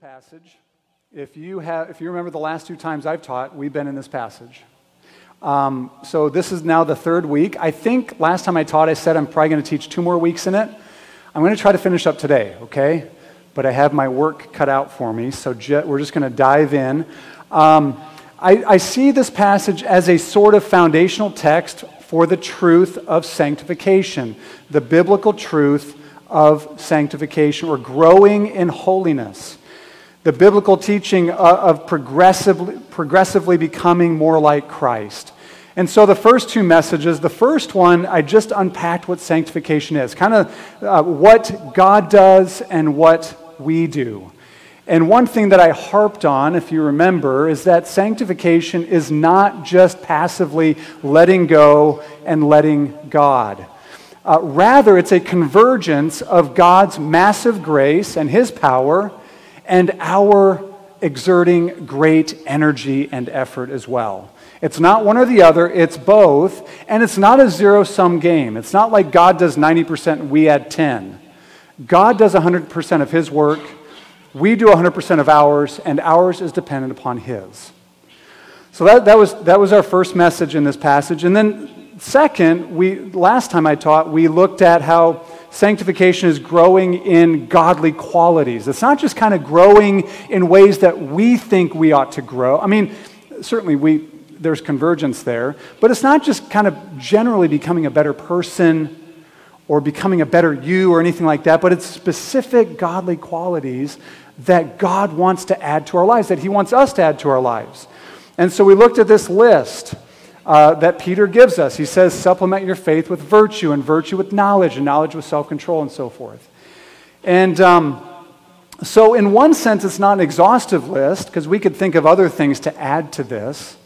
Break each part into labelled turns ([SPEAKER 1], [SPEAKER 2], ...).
[SPEAKER 1] passage. If you, have, if you remember the last two times I've taught, we've been in this passage. Um, so this is now the third week. I think last time I taught, I said I'm probably going to teach two more weeks in it. I'm going to try to finish up today, okay? But I have my work cut out for me, so je- we're just going to dive in. Um, I, I see this passage as a sort of foundational text for the truth of sanctification, the biblical truth of sanctification or growing in holiness the biblical teaching uh, of progressively, progressively becoming more like Christ. And so the first two messages, the first one, I just unpacked what sanctification is, kind of uh, what God does and what we do. And one thing that I harped on, if you remember, is that sanctification is not just passively letting go and letting God. Uh, rather, it's a convergence of God's massive grace and His power and our exerting great energy and effort as well. It's not one or the other, it's both, and it's not a zero sum game. It's not like God does 90% and we add 10. God does 100% of his work, we do 100% of ours, and ours is dependent upon his. So that, that, was, that was our first message in this passage. And then, second, we, last time I taught, we looked at how sanctification is growing in godly qualities. It's not just kind of growing in ways that we think we ought to grow. I mean, certainly we, there's convergence there, but it's not just kind of generally becoming a better person or becoming a better you or anything like that, but it's specific godly qualities that God wants to add to our lives, that He wants us to add to our lives. And so we looked at this list uh, that Peter gives us. He says, supplement your faith with virtue, and virtue with knowledge, and knowledge with self control, and so forth. And um, so, in one sense, it's not an exhaustive list, because we could think of other things to add to this.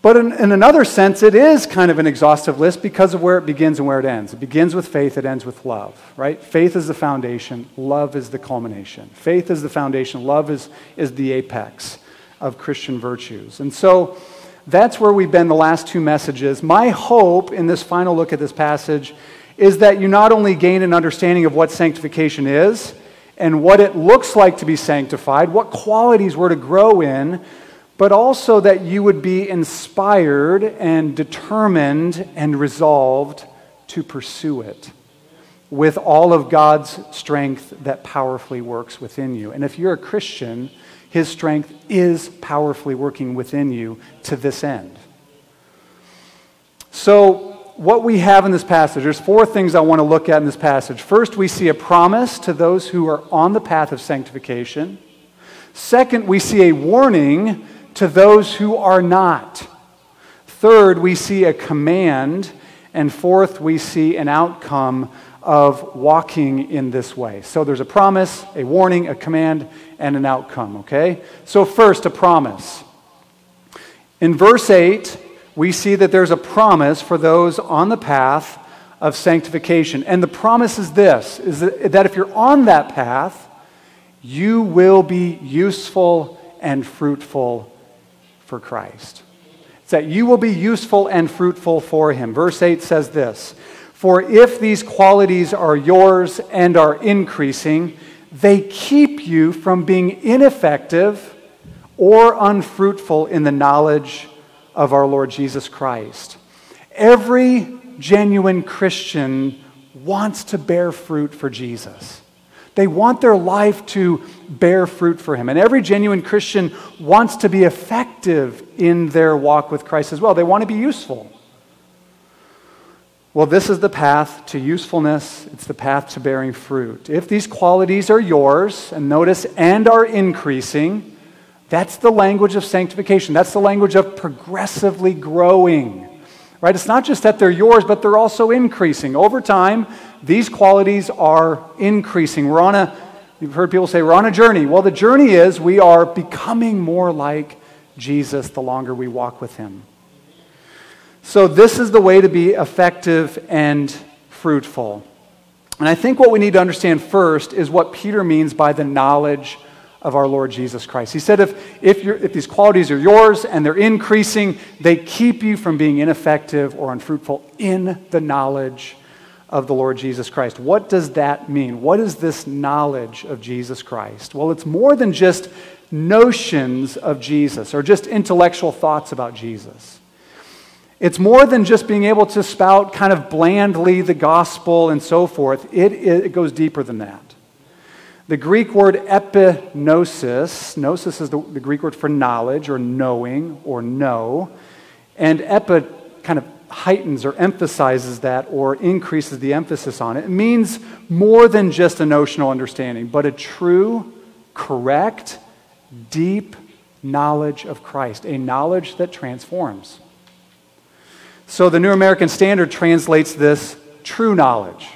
[SPEAKER 1] But in, in, another sense, it is kind of an exhaustive list because of where it begins and where it ends. It begins with faith, it ends with love, right? Faith is the foundation, love is the culmination. Faith is the foundation, love is, is the apex of Christian virtues. And so, that's where we've been the last two messages. My hope in this final look at this passage is that you not only gain an understanding of what sanctification is and what it looks like to be sanctified, what qualities we're to grow in, but also that you would be inspired and determined and resolved to pursue it with all of God's strength that powerfully works within you. And if you're a Christian, his strength is powerfully working within you to this end. So, what we have in this passage, there's four things I want to look at in this passage. First, we see a promise to those who are on the path of sanctification. Second, we see a warning to those who are not. Third, we see a command. And fourth, we see an outcome of walking in this way. So there's a promise, a warning, a command, and an outcome, okay? So, first, a promise. In verse 8, we see that there's a promise for those on the path of sanctification. And the promise is this is that if you're on that path, you will be useful and fruitful for Christ. It's that you will be useful and fruitful for Him. Verse 8 says this for if these qualities are yours and are increasing, they keep you from being ineffective or unfruitful in the knowledge of our Lord Jesus Christ. Every genuine Christian wants to bear fruit for Jesus. They want their life to bear fruit for Him. And every genuine Christian wants to be effective in their walk with Christ as well. They want to be useful. Well, this is the path to usefulness. It's the path to bearing fruit. If these qualities are yours, and notice, and are increasing, that's the language of sanctification. That's the language of progressively growing. Right? It's not just that they're yours, but they're also increasing. Over time, these qualities are increasing. We're on a, you've heard people say, we're on a journey. Well, the journey is we are becoming more like Jesus the longer we walk with him. So, this is the way to be effective and fruitful. And I think what we need to understand first is what Peter means by the knowledge of our Lord Jesus Christ. He said, if, if, if, these qualities are yours and they're increasing, they keep you from being ineffective or unfruitful in the knowledge of the Lord Jesus Christ. What does that mean? What is this knowledge of Jesus Christ? Well, it's more than just notions of Jesus or just intellectual thoughts about Jesus. It's more than just being able to spout kind of blandly the gospel and so forth. It, it, goes deeper than that. The Greek word epignosis, gnosis is the, the Greek word for knowledge or knowing or know, and epi kind of heightens or emphasizes that or increases the emphasis on it. It means more than just a notional understanding, but a true, correct, deep knowledge of Christ, a knowledge that transforms. So the New American Standard translates this true knowledge.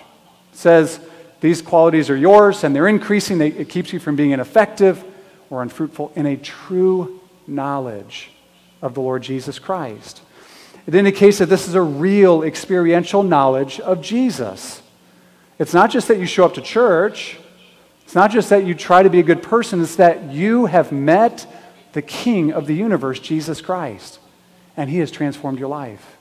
[SPEAKER 1] It says, these qualities are yours and they're increasing. it keeps you from being ineffective or unfruitful in a true knowledge of the Lord Jesus Christ. It indicates that this is a real experiential knowledge of Jesus. It's not just that you show up to church, it's not just that you try to be a good person, it's that you have met the King of the universe, Jesus Christ, and He has transformed your life.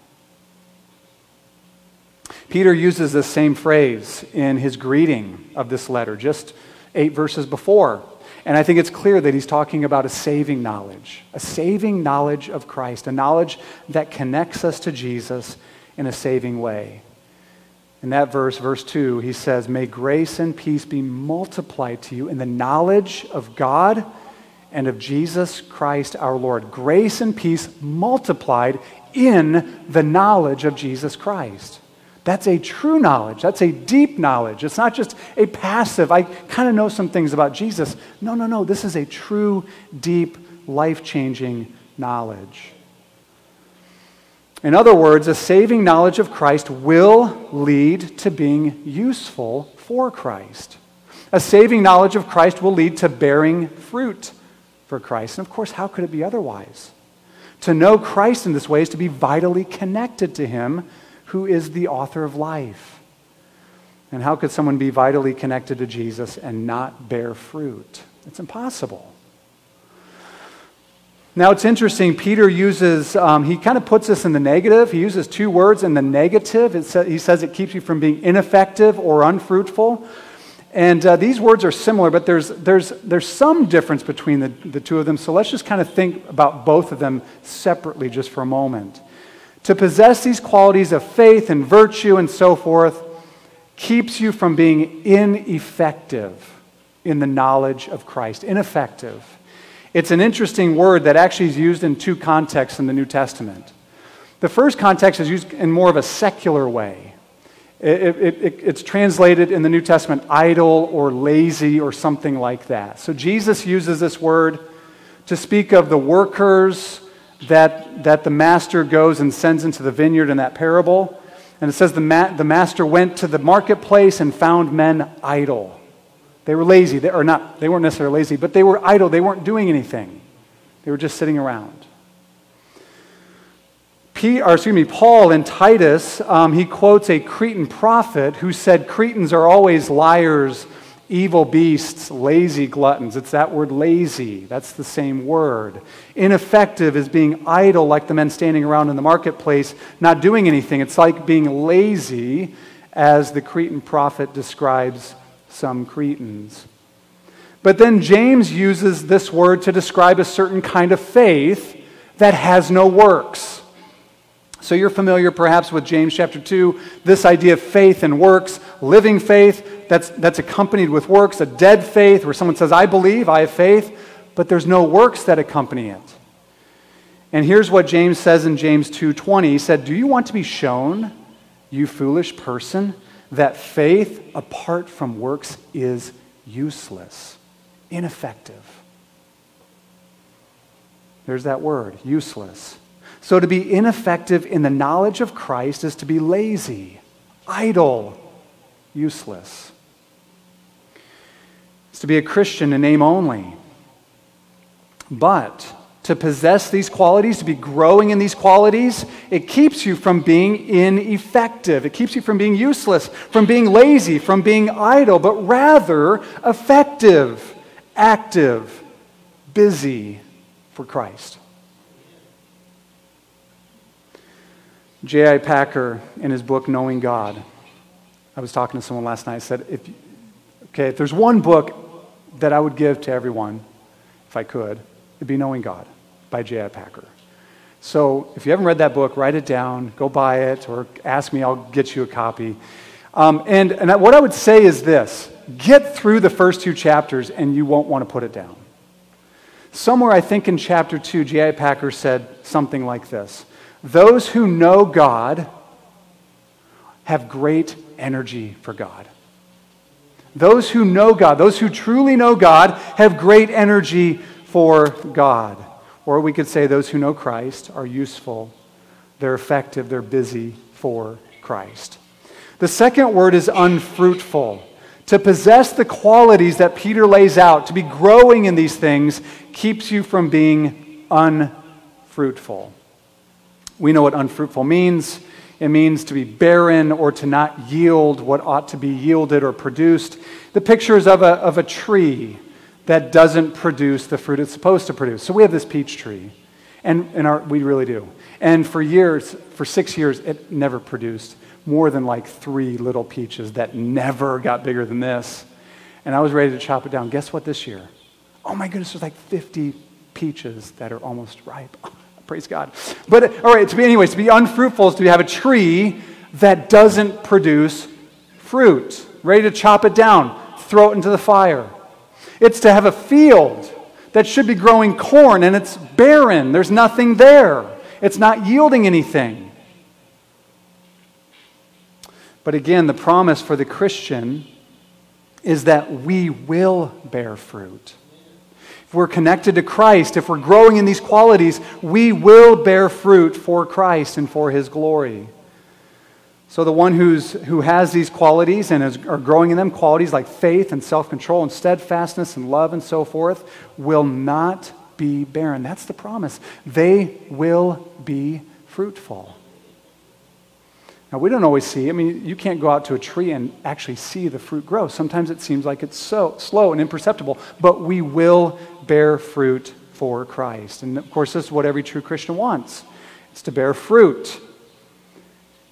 [SPEAKER 1] Peter uses this same phrase in his greeting of this letter, just eight verses before. And I think it's clear that he's talking about a saving knowledge, a saving knowledge of Christ, a knowledge that connects us to Jesus in a saving way. In that verse, verse 2, he says, May grace and peace be multiplied to you in the knowledge of God and of Jesus Christ our Lord. Grace and peace multiplied in the knowledge of Jesus Christ. That's a true knowledge. That's a deep knowledge. It's not just a passive, I kind of know some things about Jesus. No, no, no. This is a true, deep, life changing knowledge. In other words, a saving knowledge of Christ will lead to being useful for Christ. A saving knowledge of Christ will lead to bearing fruit for Christ. And of course, how could it be otherwise? To know Christ in this way is to be vitally connected to Him who is the author of life. And how could someone be vitally connected to Jesus and not bear fruit? It's impossible. Now, it's interesting. Peter uses, um, he kind of puts this in the negative. He uses two words in the negative. Sa- he says it keeps you from being ineffective or unfruitful. And uh, these words are similar, but there's, there's, there's some difference between the, the two of them. So let's just kind of think about both of them separately just for a moment. To possess these qualities of faith and virtue and so forth keeps you from being ineffective in the knowledge of Christ. Ineffective. It's an interesting word that actually is used in two contexts in the New Testament. The first context is used in more of a secular way. It, it, it, it's translated in the New Testament idle or lazy or something like that. So Jesus uses this word to speak of the workers that, that the master goes and sends into the vineyard in that parable. And it says the, ma- the master went to the marketplace and found men idle. They were lazy, they, or not, they weren't necessarily lazy, but they were idle. They weren't doing anything, they were just sitting around. P, or excuse me, Paul in Titus, um, he quotes a Cretan prophet who said Cretans are always liars evil beasts, lazy gluttons. It's that word lazy. That's the same word. Ineffective is being idle, like the men standing around in the marketplace, not doing anything. It's like being lazy, as the Cretan prophet describes some Cretans. But then James uses this word to describe a certain kind of faith that has no works. So you're familiar perhaps with James chapter 2, this idea of faith and works, living faith that's, that's accompanied with works, a dead faith where someone says, I believe, I have faith, but there's no works that accompany it. And here's what James says in James 2:20. He said, "Do you want to be shown, you foolish person, that faith apart from works is useless, ineffective?" There's that word, useless. So to be ineffective in the knowledge of Christ is to be lazy, idle, useless. It's to be a Christian in name only. But to possess these qualities, to be growing in these qualities, it keeps you from being ineffective. It keeps you from being useless, from being lazy, from being idle, but rather effective, active, busy for Christ. J.I. Packer, in his book Knowing God, I was talking to someone last night. Said, if, okay, if there's one book that I would give to everyone, if I could, it'd be Knowing God by J.I. Packer. So if you haven't read that book, write it down, go buy it, or ask me, I'll get you a copy. Um, and, and what I would say is this get through the first two chapters and you won't want to put it down. Somewhere, I think in chapter 2, J.I. Packer said something like this Those who know God have great energy for God. Those who know God, those who truly know God, have great energy for God. Or we could say those who know Christ are useful, they're effective, they're busy for Christ. The second word is unfruitful. To possess the qualities that Peter lays out, to be growing in these things, keeps you from being unfruitful. We know what unfruitful means. It means to be barren or to not yield what ought to be yielded or produced. The picture is of a, of a tree that doesn't produce the fruit it's supposed to produce. So we have this peach tree, and, and our, we really do. And for years, for six years, it never produced more than like three little peaches that never got bigger than this. And I was ready to chop it down. Guess what this year? Oh my goodness, there's like 50 peaches that are almost ripe. Praise God. But all right, to be anyways, to be unfruitful is to have a tree that doesn't produce fruit. Ready to chop it down, throw it into the fire. It's to have a field that should be growing corn and it's barren. There's nothing there. It's not yielding anything. But again, the promise for the Christian is that we will bear fruit. If we're connected to Christ, if we're growing in these qualities, we will bear fruit for Christ and for his glory. So, the one who's, who has these qualities and is, are growing in them, qualities like faith and self control and steadfastness and love and so forth, will not be barren. That's the promise. They will be fruitful. Now, we don't always see, I mean, you can't go out to a tree and actually see the fruit grow. Sometimes it seems like it's so slow and imperceptible, but we will bear fruit for Christ. And of course, this is what every true Christian wants it's to bear fruit.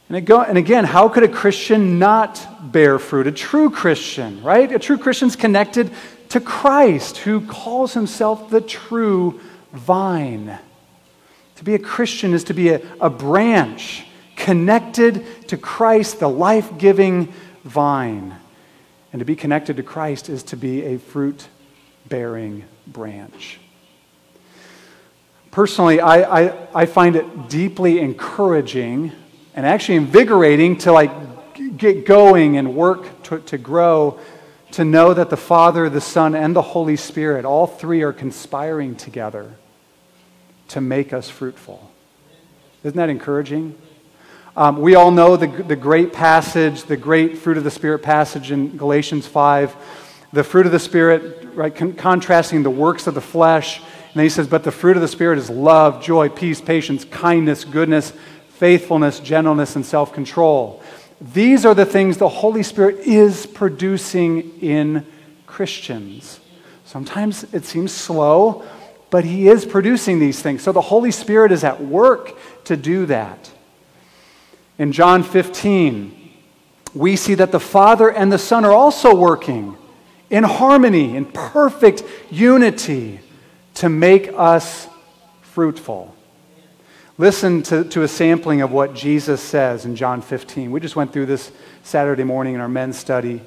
[SPEAKER 1] And, again, how could a Christian not bear fruit? A true Christian, right? A true Christian's connected to Christ, who calls himself the true vine. To be a Christian is to be a, a branch connected to Christ, the life giving vine. And to be connected to Christ is to be a fruit bearing branch. Personally, I, I, I, find it deeply encouraging and actually invigorating to like get going and work to, to grow to know that the Father, the Son, and the Holy Spirit, all three are conspiring together to make us fruitful. Isn't that encouraging? Um, we all know the, the great passage, the great fruit of the Spirit passage in Galatians 5. The fruit of the Spirit, right, con- contrasting the works of the flesh. And then he says, But the fruit of the Spirit is love, joy, peace, patience, kindness, goodness, faithfulness, gentleness, and self control. These are the things the Holy Spirit is producing in Christians. Sometimes it seems slow, but He is producing these things. So the Holy Spirit is at work to do that. In John 15, we see that the Father and the Son are also working in harmony, in perfect unity to make us fruitful. Listen to, to a sampling of what Jesus says in John 15. We just went through this Saturday morning in our men's study.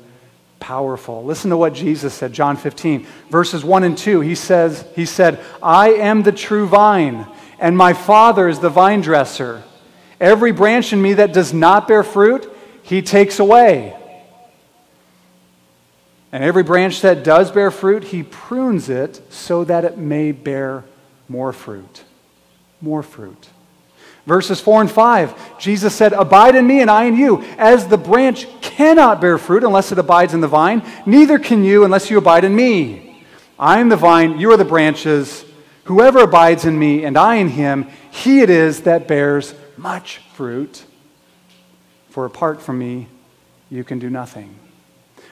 [SPEAKER 1] Powerful. Listen to what Jesus said, John 15, verses 1 and 2. He says, He said, I am the true vine, and my Father is the vine dresser. Every branch in me that does not bear fruit, he takes away. And every branch that does bear fruit, he prunes it so that it may bear more fruit. More fruit. Verses 4 and 5, Jesus said, Abide in me and I in you. As the branch cannot bear fruit unless it abides in the vine, neither can you unless you abide in me. I am the vine, you are the branches. Whoever abides in me and I in him, he it is that bears much fruit, for apart from me, you can do nothing.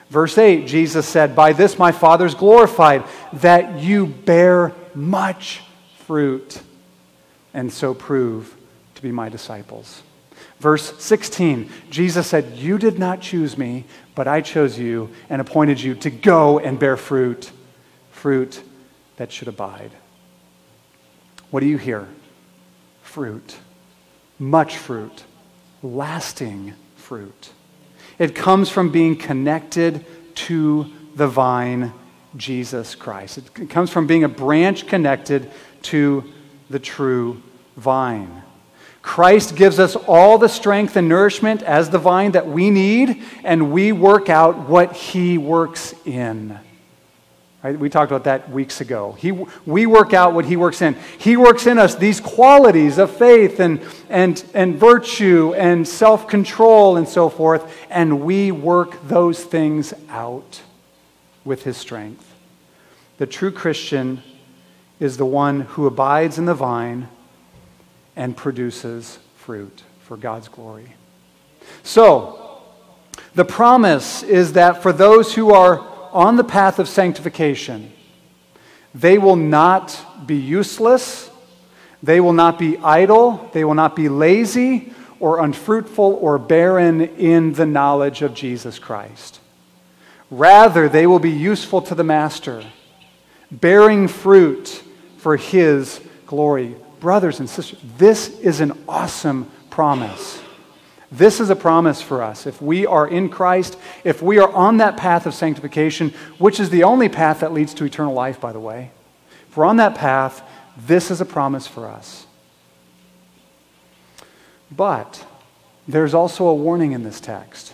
[SPEAKER 1] Verse 8, Jesus said, By this my Father is glorified, that you bear much fruit, and so prove to be my disciples. Verse 16, Jesus said, You did not choose me, but I chose you and appointed you to go and bear fruit, fruit that should abide. What do you hear? Fruit, much fruit, lasting fruit. It comes from being connected to the vine, Jesus Christ. It comes from being a branch connected to the true vine. Christ gives us all the strength and nourishment as the vine that we need, and we work out what He works in. Right? We talked about that weeks ago. He, we work out what He works in. He works in us these qualities of faith and, and, and virtue and self control and so forth, and we work those things out with His strength. The true Christian is the one who abides in the vine and produces fruit for God's glory. So, the promise is that for those who are on the path of sanctification, they will not be useless, they will not be idle, they will not be lazy or unfruitful or barren in the knowledge of Jesus Christ. Rather, they will be useful to the Master, bearing fruit for his glory brothers and sisters, this is an awesome promise. This is a promise for us. If we are in Christ, if we are on that path of sanctification, which is the only path that leads to eternal life, by the way, if we're on that path, this is a promise for us. But there's also a warning in this text.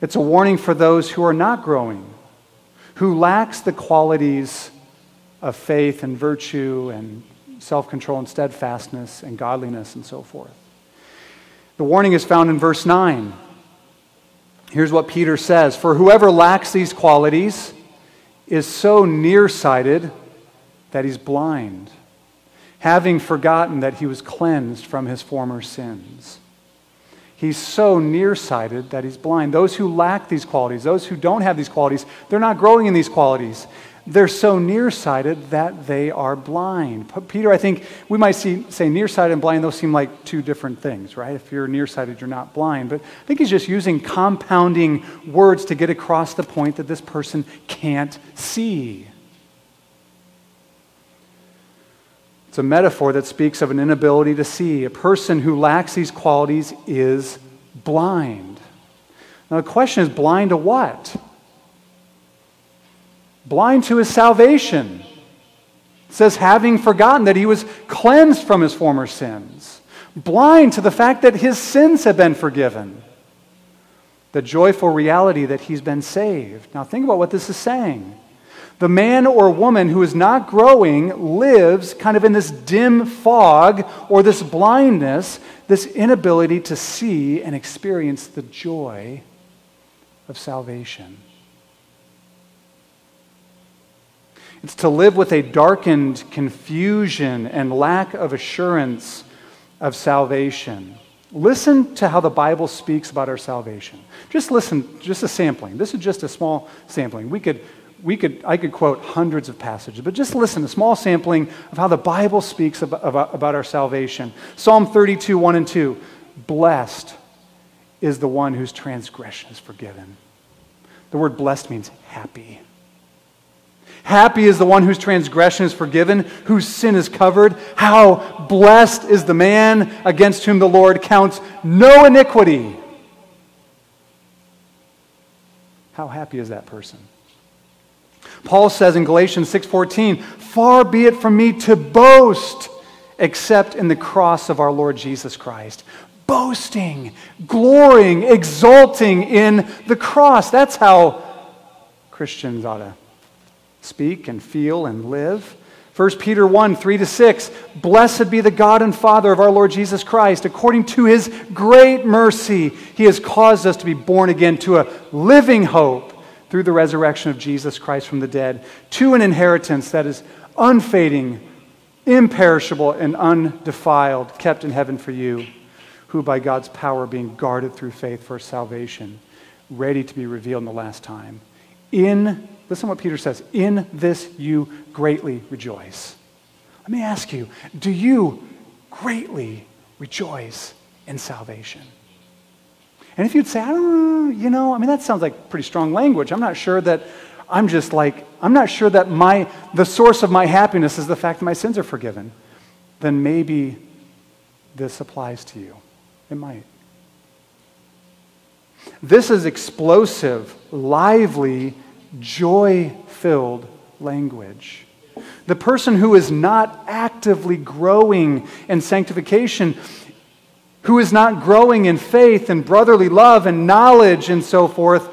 [SPEAKER 1] It's a warning for those who are not growing, who lacks the qualities of faith and virtue and self control and steadfastness and godliness and so forth. The warning is found in verse 9. Here's what Peter says For whoever lacks these qualities is so nearsighted that he's blind, having forgotten that he was cleansed from his former sins. He's so nearsighted that he's blind. Those who lack these qualities, those who don't have these qualities, they're not growing in these qualities they're so nearsighted that they are blind. Peter, I think we might see, say nearsighted and blind, those seem like two different things, right? If you're nearsighted, you're not blind. But I think he's just using compounding words to get across the point that this person can't see. It's a metaphor that speaks of an inability to see. A person who lacks these qualities is blind. Now, the question is blind to what? Blind to his salvation. It says, having forgotten that he was cleansed from his former sins, blind to the fact that his sins have been forgiven, the joyful reality that he's been saved. Now, think about what this is saying. The man or woman who is not growing lives kind of in this dim fog or this blindness, this inability to see and experience the joy of salvation. It's to live with a darkened confusion and lack of assurance of salvation. Listen to how the Bible speaks about our salvation. Just listen, just a sampling. This is just a small sampling. We could, we could, I could quote hundreds of passages, but just listen, a small sampling of how the Bible speaks about, about, about our salvation. Psalm 32, 1 and 2. Blessed is the one whose transgression is forgiven. The word blessed means happy. Happy is the one whose transgression is forgiven, whose sin is covered. How blessed is the man against whom the Lord counts no iniquity. How happy is that person? Paul says in Galatians 6:14, "Far be it from me to boast except in the cross of our Lord Jesus Christ." Boasting, glorying, exulting in the cross. That's how Christians ought to speak and feel and live. 1 Peter 1 3 to 6. Blessed be the God and Father of our Lord Jesus Christ. According to his great mercy, he has caused us to be born again to a living hope through the resurrection of Jesus Christ from the dead, to an inheritance that is unfading, imperishable, and undefiled, kept in heaven for you, who by God's power are being guarded through faith for salvation, ready to be revealed in the last time. In Listen what Peter says. In this you greatly rejoice. Let me ask you do you greatly rejoice in salvation? And if you'd say, I don't know, you know, I mean, that sounds like pretty strong language. I'm not sure that I'm just like, I'm not sure that my, the source of my happiness is the fact that my sins are forgiven. Then maybe this applies to you. It might. This is explosive, lively, joy filled language. The person who is not actively growing in sanctification, who is not growing in faith and brotherly love and knowledge and so forth,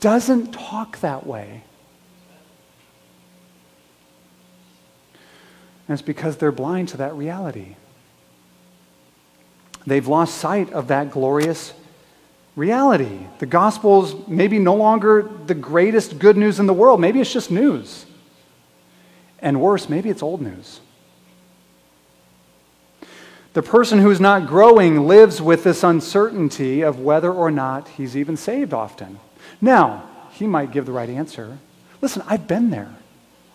[SPEAKER 1] doesn't talk that way. And it's because they're blind to that reality. They've lost sight of that glorious reality. The gospel's maybe no longer the greatest good news in the world. Maybe it's just news. And worse, maybe it's old news. The person who is not growing lives with this uncertainty of whether or not he's even saved often. Now, he might give the right answer. Listen, I've been there.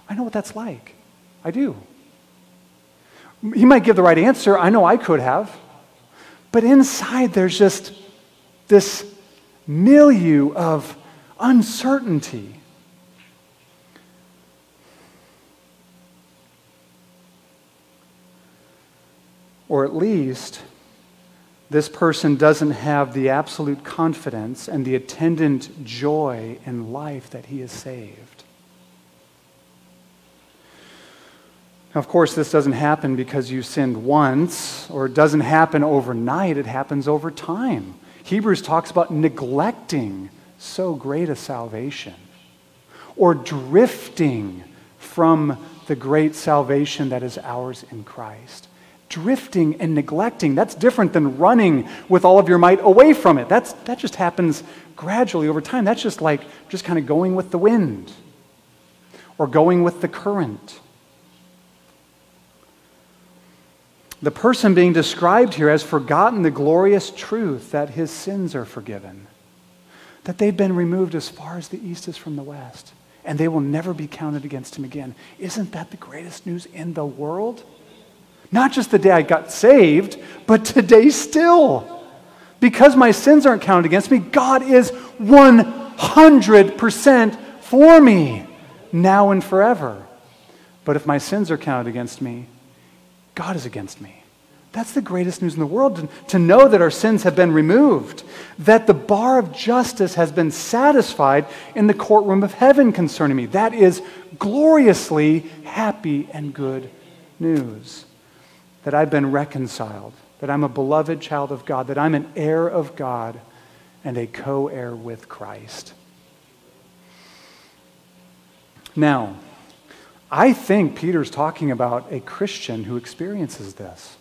[SPEAKER 1] I know what that's like. I do. He might give the right answer. I know I could have. But inside, there's just this milieu of uncertainty. Or at least, this person doesn't have the absolute confidence and the attendant joy in life that he is saved. Now, of course, this doesn't happen because you sinned once, or it doesn't happen overnight, it happens over time. Hebrews talks about neglecting so great a salvation, or drifting from the great salvation that is ours in Christ. Drifting and neglecting, that's different than running with all of your might away from it. That's, that just happens gradually over time. That's just like just kind of going with the wind or going with the current. The person being described here has forgotten the glorious truth that his sins are forgiven, that they've been removed as far as the east is from the west, and they will never be counted against him again. Isn't that the greatest news in the world? Not just the day I got saved, but today still. Because my sins aren't counted against me, God is 100% for me, now and forever. But if my sins are counted against me, God is against me. That's the greatest news in the world to, know that our sins have been removed, that the bar of justice has been satisfied in the courtroom of heaven concerning me. That is gloriously happy and good news. That I've been reconciled, that I'm a beloved child of God, that I'm an heir of God and a co heir with Christ. Now, I think Peter's talking about a Christian who experiences this.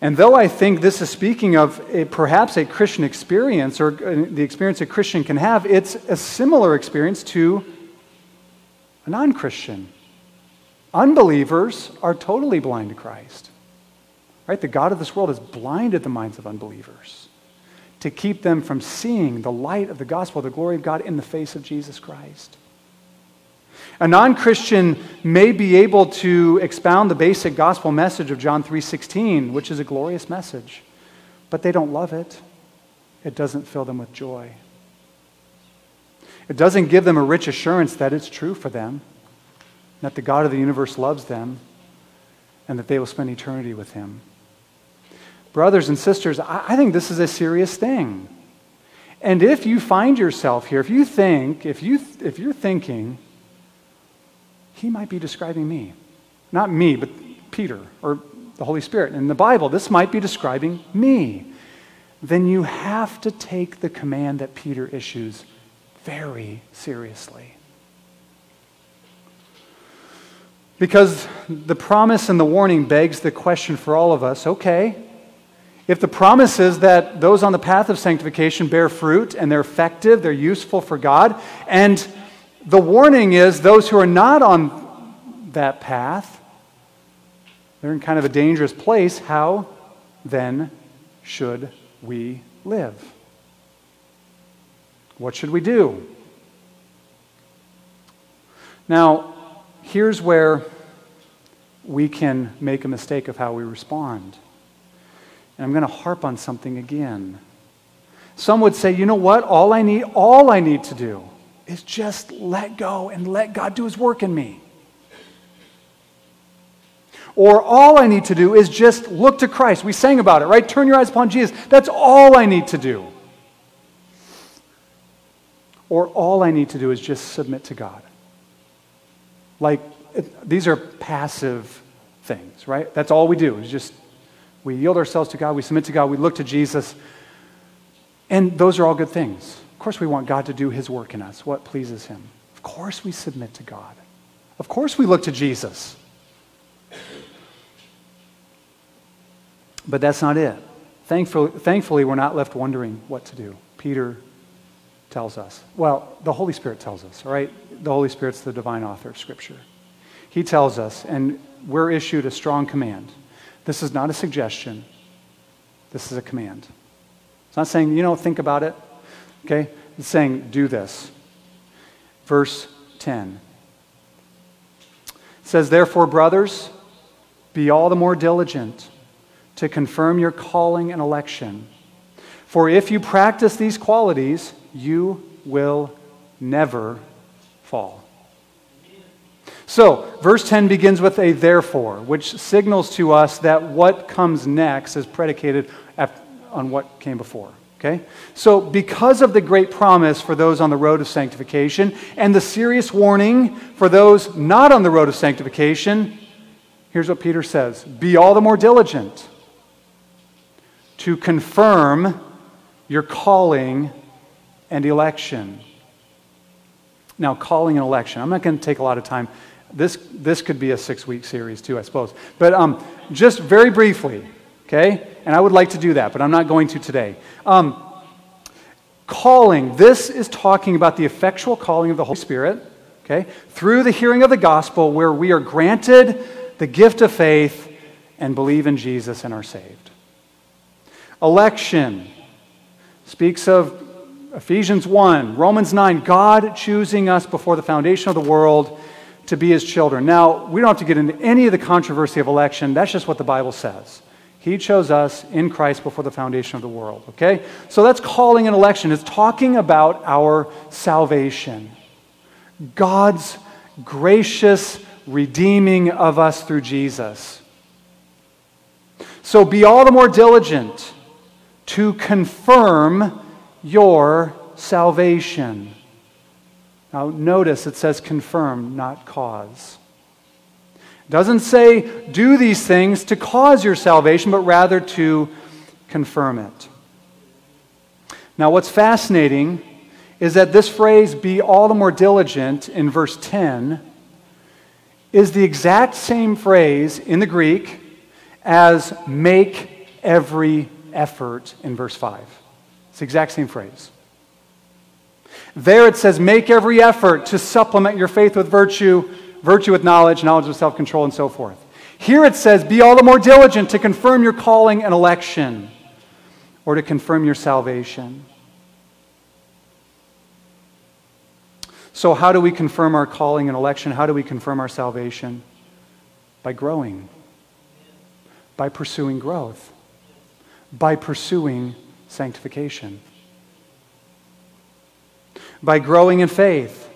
[SPEAKER 1] And though I think this is speaking of a, perhaps a Christian experience or uh, the experience a Christian can have, it's a similar experience to a non Christian. Unbelievers are totally blind to Christ. Right? The God of this world has blinded the minds of unbelievers to keep them from seeing the light of the gospel, the glory of God in the face of Jesus Christ. A non-Christian may be able to expound the basic gospel message of John 3:16, which is a glorious message, but they don't love it. It doesn't fill them with joy. It doesn't give them a rich assurance that it's true for them, that the God of the universe loves them, and that they will spend eternity with him. Brothers and sisters, I think this is a serious thing. And if you find yourself here, if you think, if, you, if you're thinking, he might be describing me. Not me, but Peter or the Holy Spirit. In the Bible, this might be describing me. Then you have to take the command that Peter issues very seriously. Because the promise and the warning begs the question for all of us okay, if the promise is that those on the path of sanctification bear fruit and they're effective, they're useful for God, and the warning is those who are not on that path, they're in kind of a dangerous place. How then should we live? What should we do? Now, here's where we can make a mistake of how we respond. And I'm going to harp on something again. Some would say, you know what? All I need, all I need to do is just let go and let God do his work in me. Or all I need to do is just look to Christ. We sang about it, right? Turn your eyes upon Jesus. That's all I need to do. Or all I need to do is just submit to God. Like, it, these are passive things, right? That's all we do is just we yield ourselves to God, we submit to God, we look to Jesus. And those are all good things. Of course, we want God to do his work in us, what pleases him. Of course, we submit to God. Of course, we look to Jesus. But that's not it. Thankfully, thankfully, we're not left wondering what to do. Peter tells us. Well, the Holy Spirit tells us, all right? The Holy Spirit's the divine author of Scripture. He tells us, and we're issued a strong command. This is not a suggestion, this is a command. It's not saying, you know, think about it, okay? It's saying, do this. Verse 10 it says, Therefore, brothers, be all the more diligent to confirm your calling and election. For if you practice these qualities, you will never fall. So, verse 10 begins with a therefore, which signals to us that what comes next is predicated on what came before. Okay? So, because of the great promise for those on the road of sanctification and the serious warning for those not on the road of sanctification, here's what Peter says Be all the more diligent to confirm your calling and election. Now, calling and election. I'm not going to take a lot of time. This, this could be a six week series, too, I suppose. But um, just very briefly, okay? And I would like to do that, but I'm not going to today. Um, calling. This is talking about the effectual calling of the Holy Spirit, okay? Through the hearing of the gospel, where we are granted the gift of faith and believe in Jesus and are saved. Election speaks of Ephesians 1, Romans 9, God choosing us before the foundation of the world to be his children. Now, we don't have to get into any of the controversy of election. That's just what the Bible says. He chose us in Christ before the foundation of the world, okay? So that's calling an election. It's talking about our salvation. God's gracious redeeming of us through Jesus. So be all the more diligent to confirm your salvation. Now, notice it says confirm, not cause. Doesn't say do these things to cause your salvation, but rather to confirm it. Now, what's fascinating is that this phrase, be all the more diligent, in verse 10, is the exact same phrase in the Greek as make every effort in verse 5. It's the exact same phrase. There it says, make every effort to supplement your faith with virtue, virtue with knowledge, knowledge with self control, and so forth. Here it says, be all the more diligent to confirm your calling and election, or to confirm your salvation. So, how do we confirm our calling and election? How do we confirm our salvation? By growing, by pursuing growth by pursuing sanctification. By growing in faith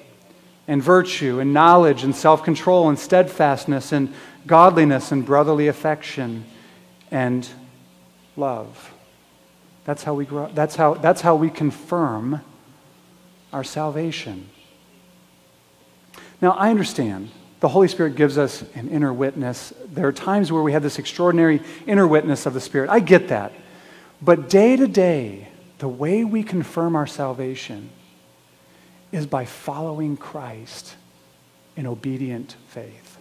[SPEAKER 1] and virtue and knowledge and self control and steadfastness and godliness and brotherly affection and love. That's how we grow. That's how, that's how we confirm our salvation. Now, I understand the Holy Spirit gives us an inner witness. There are times where we have this extraordinary inner witness of the Spirit. I get that. But day to day, the way we confirm our salvation is by following Christ in obedient faith.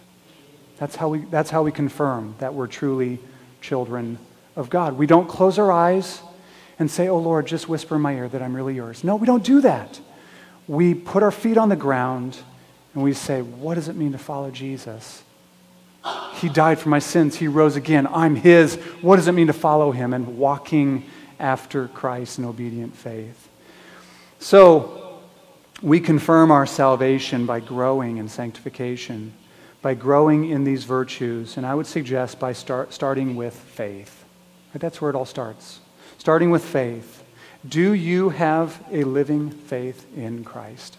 [SPEAKER 1] That's how we, that's how we confirm that we're truly children of God. We don't close our eyes and say, Oh Lord, just whisper in my ear that I'm really yours. No, we don't do that. We put our feet on the ground and we say, What does it mean to follow Jesus? He died for my sins. He rose again. I'm His. What does it mean to follow Him and walking after Christ in obedient faith? So, we confirm our salvation by growing in sanctification, by growing in these virtues, and I would suggest by start, starting with faith. That's where it all starts. Starting with faith. Do you have a living faith in Christ?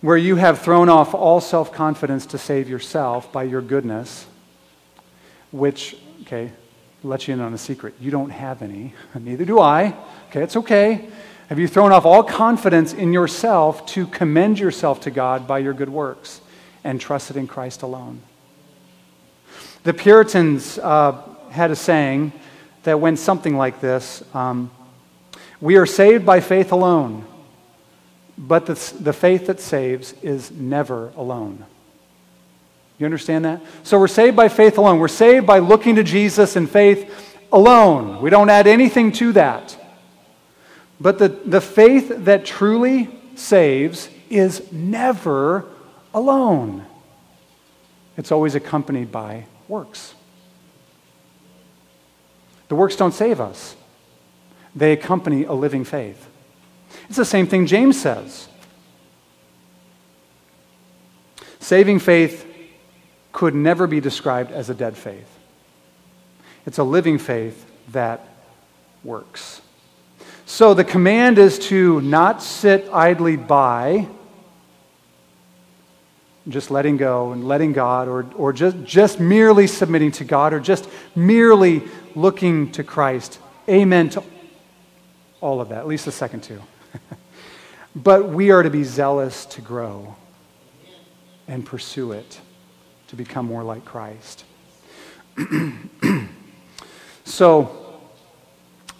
[SPEAKER 1] Where you have thrown off all self confidence to save yourself by your goodness, which, okay, let you in on a secret. You don't have any, neither do I. Okay, it's okay. Have you thrown off all confidence in yourself to commend yourself to God by your good works and trusted in Christ alone? The Puritans uh, had a saying that went something like this um, We are saved by faith alone, but the, the faith that saves is never alone. You understand that? So we're saved by faith alone. We're saved by looking to Jesus in faith alone. We don't add anything to that. But the, the faith that truly saves is never alone, it's always accompanied by works. The works don't save us, they accompany a living faith. It's the same thing James says. Saving faith could never be described as a dead faith. It's a living faith that works. So the command is to not sit idly by, just letting go and letting God, or, or just, just merely submitting to God, or just merely looking to Christ. Amen to all of that, at least the second two. but we are to be zealous to grow and pursue it to become more like Christ. so,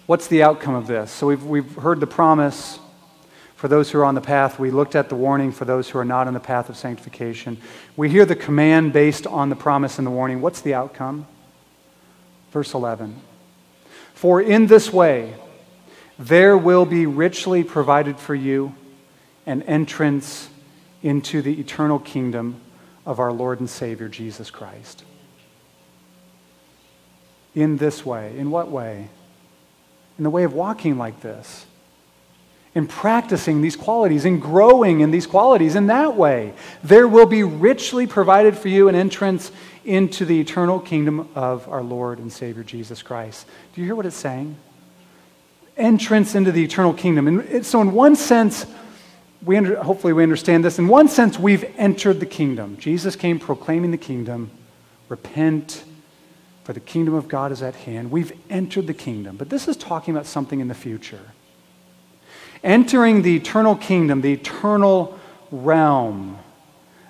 [SPEAKER 1] What's the outcome of this? So we've, we've heard the promise for those who are on the path. We looked at the warning for those who are not on the path of sanctification. We hear the command based on the promise and the warning. What's the outcome? Verse 11. For in this way there will be richly provided for you an entrance into the eternal kingdom of our Lord and Savior Jesus Christ. In this way. In what way? In the way of walking like this, in practicing these qualities, in growing in these qualities in that way. There will be richly provided for you an entrance into the eternal kingdom of our Lord and Savior Jesus Christ. Do you hear what it's saying? Entrance into the eternal kingdom. And so, in one sense, we under, hopefully we understand this. In one sense, we've entered the kingdom. Jesus came proclaiming the kingdom. Repent for the kingdom of God is at hand. We've entered the kingdom. But this is talking about something in the future. Entering the eternal kingdom, the eternal realm.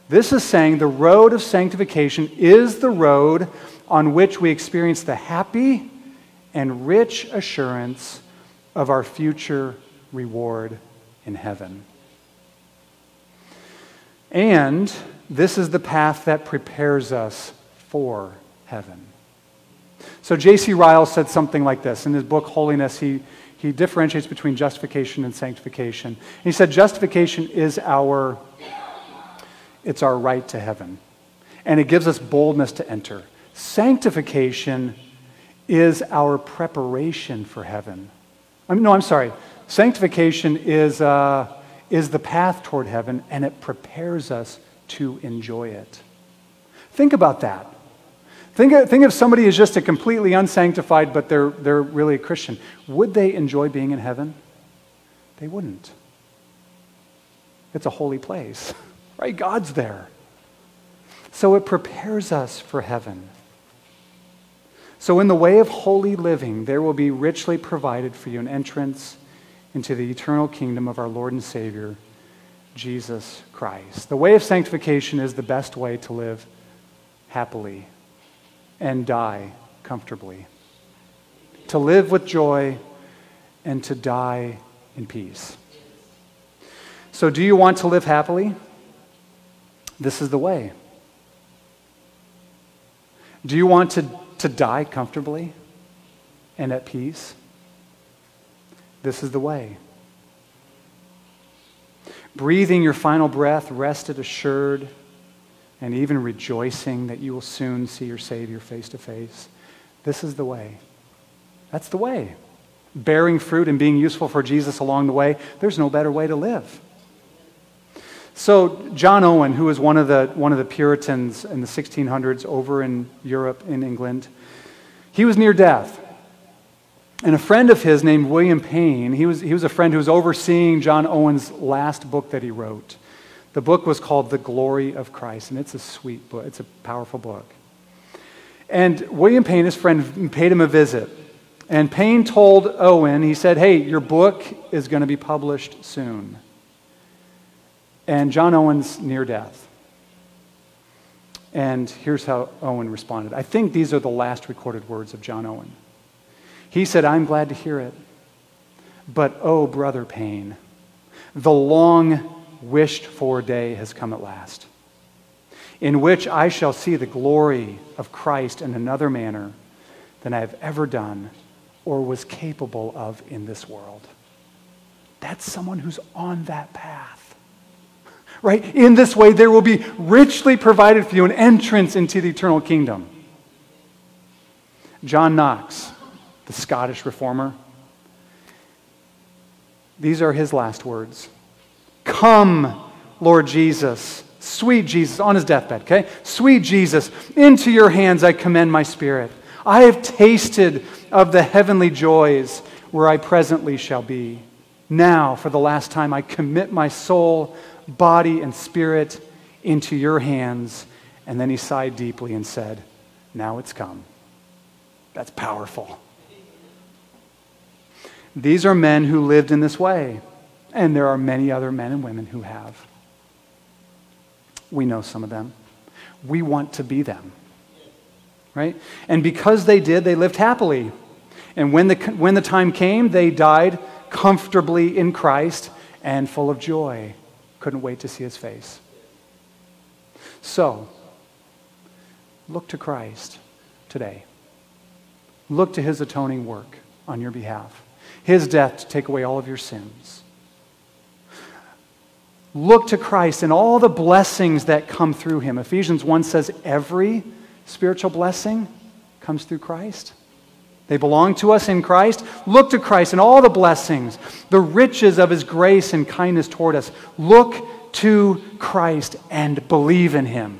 [SPEAKER 1] This is saying the road of sanctification is the road on which we experience the happy and rich assurance of our future reward in heaven. And this is the path that prepares us for heaven. So J.C. Ryle said something like this. In his book, Holiness, he, he differentiates between justification and sanctification. And he said, justification is our, it's our right to heaven. And it gives us boldness to enter. Sanctification is our preparation for heaven. I no, I'm sorry. Sanctification is, uh, is the path toward heaven, and it prepares us to enjoy it. Think about that. Think of, think of somebody who's just a completely unsanctified, but they're, they're really a Christian. Would they enjoy being in heaven? They wouldn't. It's a holy place, right? God's there. So it prepares us for heaven. So, in the way of holy living, there will be richly provided for you an entrance into the eternal kingdom of our Lord and Savior, Jesus Christ. The way of sanctification is the best way to live happily and die comfortably, to live with joy and to die in peace. So, do you want to live happily? This is the way. Do you want to, to die comfortably and at peace? This is the way. Breathing your final breath, rested, assured, and even rejoicing that you will soon see your Savior face to face. This is the way. That's the way. Bearing fruit and being useful for Jesus along the way, there's no better way to live. So, John Owen, who was one of, the, one of the Puritans in the 1600s over in Europe, in England, he was near death. And a friend of his named William Payne, he was, he was a friend who was overseeing John Owen's last book that he wrote. The book was called The Glory of Christ, and it's a sweet book. It's a powerful book. And William Payne, his friend, paid him a visit. And Payne told Owen, he said, Hey, your book is going to be published soon. And John Owen's near death. And here's how Owen responded. I think these are the last recorded words of John Owen. He said, I'm glad to hear it. But oh, brother Payne, the long wished for day has come at last, in which I shall see the glory of Christ in another manner than I have ever done or was capable of in this world. That's someone who's on that path. Right? In this way, there will be richly provided for you an entrance into the eternal kingdom. John Knox, the Scottish reformer, these are his last words Come, Lord Jesus, sweet Jesus, on his deathbed, okay? Sweet Jesus, into your hands I commend my spirit. I have tasted of the heavenly joys where I presently shall be. Now, for the last time, I commit my soul, body, and spirit into your hands. And then he sighed deeply and said, Now it's come. That's powerful. These are men who lived in this way, and there are many other men and women who have. We know some of them. We want to be them right? And because they did, they lived happily. And when the, when the time came, they died comfortably in Christ and full of joy. Couldn't wait to see his face. So, look to Christ today. Look to his atoning work on your behalf, his death to take away all of your sins. Look to Christ and all the blessings that come through him. Ephesians 1 says, every spiritual blessing comes through Christ. They belong to us in Christ. Look to Christ and all the blessings, the riches of his grace and kindness toward us. Look to Christ and believe in him.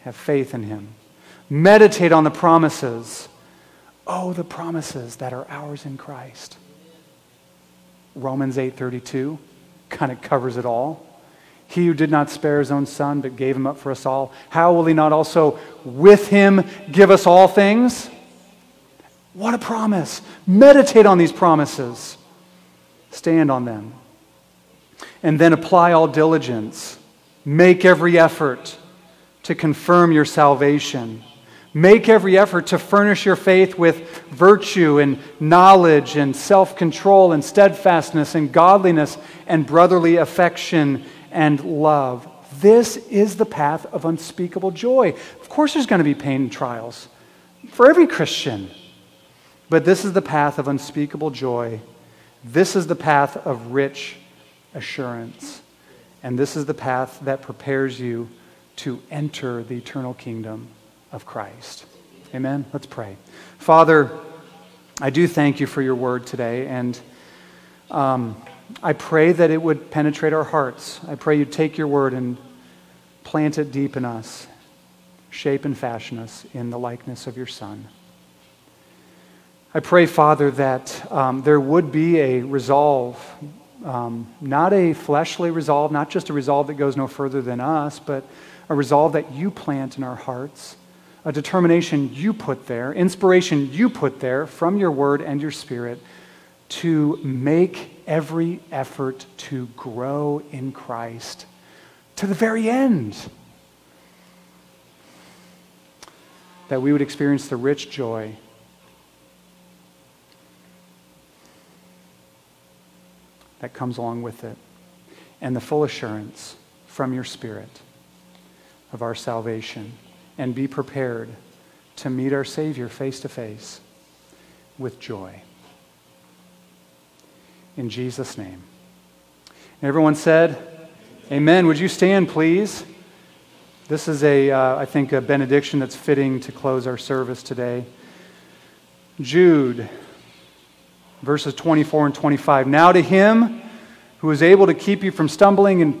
[SPEAKER 1] Have faith in him. Meditate on the promises. Oh, the promises that are ours in Christ. Romans 8:32 kind of covers it all. He who did not spare his own son, but gave him up for us all, how will he not also with him give us all things? What a promise. Meditate on these promises, stand on them, and then apply all diligence. Make every effort to confirm your salvation. Make every effort to furnish your faith with virtue and knowledge and self control and steadfastness and godliness and brotherly affection and love. This is the path of unspeakable joy. Of course, there's going to be pain and trials for every Christian, but this is the path of unspeakable joy. This is the path of rich assurance. And this is the path that prepares you to enter the eternal kingdom of Christ. Amen? Let's pray. Father, I do thank you for your word today. And um, I pray that it would penetrate our hearts. I pray you'd take your word and plant it deep in us, shape and fashion us in the likeness of your Son. I pray, Father, that um, there would be a resolve, um, not a fleshly resolve, not just a resolve that goes no further than us, but a resolve that you plant in our hearts, a determination you put there, inspiration you put there from your word and your spirit to make every effort to grow in Christ to the very end. That we would experience the rich joy that comes along with it and the full assurance from your Spirit of our salvation and be prepared to meet our Savior face to face with joy in Jesus' name. And everyone said, Amen. Would you stand, please? This is a, uh, I think, a benediction that's fitting to close our service today. Jude, verses 24 and 25. Now to him who is able to keep you from stumbling and